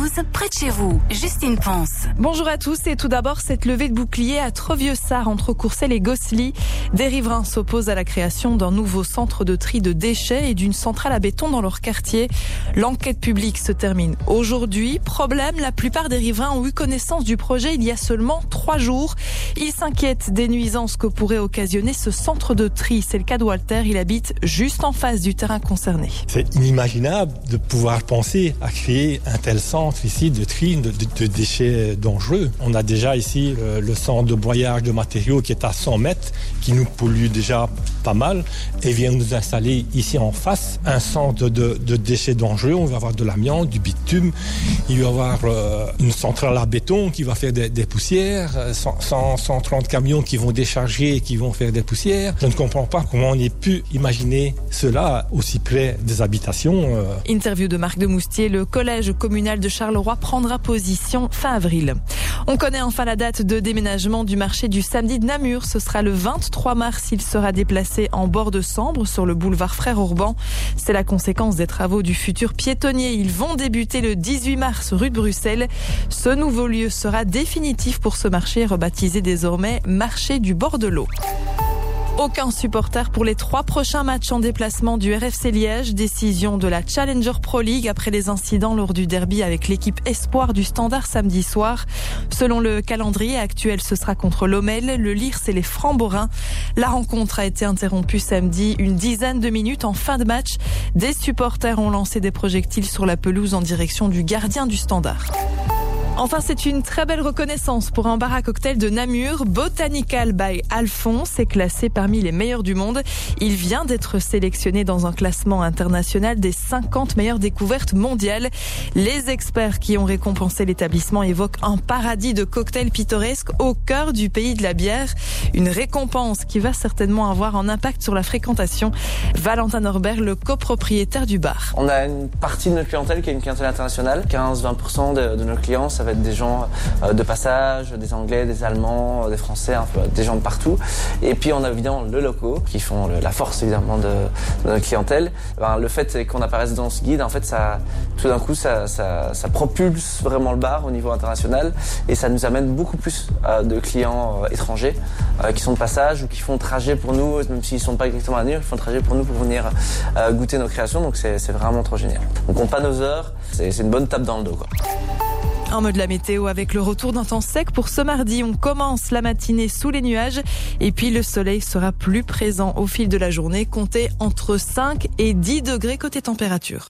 news près de chez vous. Justine Ponce. Bonjour à tous et tout d'abord cette levée de bouclier à Trevieux-Sart entre Courcelles et Gossely. Des riverains s'opposent à la création d'un nouveau centre de tri de déchets et d'une centrale à béton dans leur quartier. L'enquête publique se termine aujourd'hui. Problème, la plupart des riverains ont eu connaissance du projet il y a seulement trois jours. Ils s'inquiètent des nuisances que pourrait occasionner ce centre de tri. C'est le cas de Walter, il habite juste en face du terrain concerné. C'est inimaginable de pouvoir penser à créer un tel centre ici de tri de, déchets dangereux. On a déjà ici le, le, centre de broyage de matériaux qui est à 100 mètres, qui nous pollue déjà pas mal, et vient nous installer ici en face un centre de, déchets dangereux. On va avoir de l'amiante, du bitume, il va y avoir euh, une centrale à béton qui va faire des, poussières, 100, 100, 130 camions qui vont décharger qui vont faire des poussières. Je ne comprends pas comment on ait pu imaginer cela aussi près des habitations. Euh. Interview de Marc de Moustier, le collège communal de Charleroi prendra position fin avril. On connaît enfin la date de déménagement du marché du samedi de Namur. Ce sera le 23 mars. Il sera déplacé en bord de Sambre sur le boulevard Frère Urban. C'est la conséquence des travaux du futur piétonnier. Ils vont débuter le 18 mars rue de Bruxelles. Ce nouveau lieu sera définitif pour ce marché rebaptisé désormais marché du bord de l'eau. Aucun supporter pour les trois prochains matchs en déplacement du RFC Liège. Décision de la Challenger Pro League après les incidents lors du derby avec l'équipe Espoir du Standard samedi soir. Selon le calendrier actuel, ce sera contre l'Omel, le Lire et les Framborins. La rencontre a été interrompue samedi une dizaine de minutes en fin de match. Des supporters ont lancé des projectiles sur la pelouse en direction du gardien du Standard. Enfin, c'est une très belle reconnaissance pour un bar à cocktail de Namur. Botanical by Alphonse est classé parmi les meilleurs du monde. Il vient d'être sélectionné dans un classement international des 50 meilleures découvertes mondiales. Les experts qui ont récompensé l'établissement évoquent un paradis de cocktails pittoresques au cœur du pays de la bière. Une récompense qui va certainement avoir un impact sur la fréquentation. Valentin Norbert, le copropriétaire du bar. On a une partie de notre clientèle qui est une clientèle internationale. 15-20% de, de nos clients, ça va des gens euh, de passage, des Anglais, des Allemands, des Français, peu, des gens de partout. Et puis on a évidemment le locaux qui font la force évidemment de, notre clientèle. Ben, le fait qu'on apparaisse dans ce guide, en fait, tout d'un coup, ça, propulse vraiment le bar au niveau international et ça nous amène beaucoup plus euh, de clients euh, étrangers euh, qui sont de passage ou qui font trajet pour nous, même s'ils sont pas exactement à New York, ils font trajet pour nous pour venir euh, goûter nos créations. Donc c'est vraiment trop génial. On compte pas nos heures, c'est une bonne tape dans le dos. Un mot de la météo avec le retour d'un temps sec pour ce mardi. On commence la matinée sous les nuages et puis le soleil sera plus présent au fil de la journée. Comptez entre 5 et 10 degrés côté température.